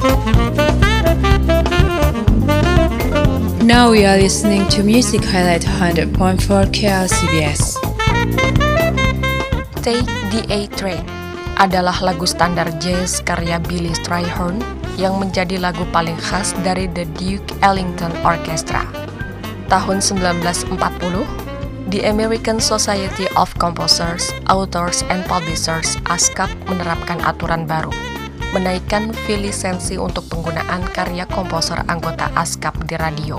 Now we are listening to Music Highlight 100.4 KLCBS. Take the A Train adalah lagu standar jazz karya Billy Strayhorn yang menjadi lagu paling khas dari The Duke Ellington Orchestra. Tahun 1940, The American Society of Composers, Authors, and Publishers ASCAP menerapkan aturan baru, menaikkan fee lisensi untuk penggunaan karya komposer anggota ASCAP di radio.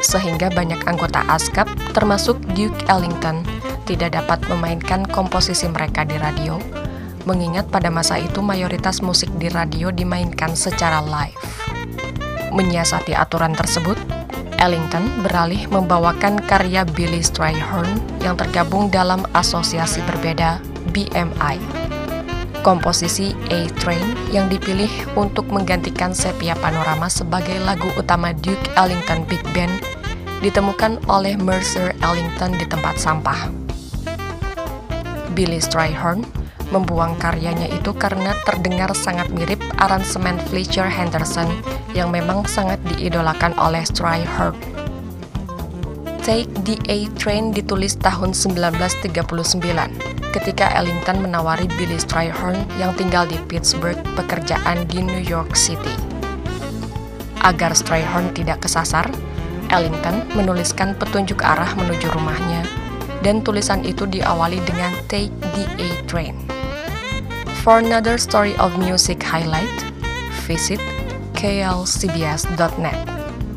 Sehingga banyak anggota ASCAP, termasuk Duke Ellington, tidak dapat memainkan komposisi mereka di radio, mengingat pada masa itu mayoritas musik di radio dimainkan secara live. Menyiasati aturan tersebut, Ellington beralih membawakan karya Billy Strayhorn yang tergabung dalam asosiasi berbeda BMI. Komposisi A Train yang dipilih untuk menggantikan Sepia Panorama sebagai lagu utama Duke Ellington Big Band ditemukan oleh Mercer Ellington di tempat sampah. Billy Strayhorn membuang karyanya itu karena terdengar sangat mirip aransemen Fletcher Henderson yang memang sangat diidolakan oleh Strayhorn. Take the A Train ditulis tahun 1939 ketika Ellington menawari Billy Strayhorn yang tinggal di Pittsburgh pekerjaan di New York City. Agar Strayhorn tidak kesasar, Ellington menuliskan petunjuk arah menuju rumahnya dan tulisan itu diawali dengan Take the A Train. For another story of music highlight, visit klcbs.net.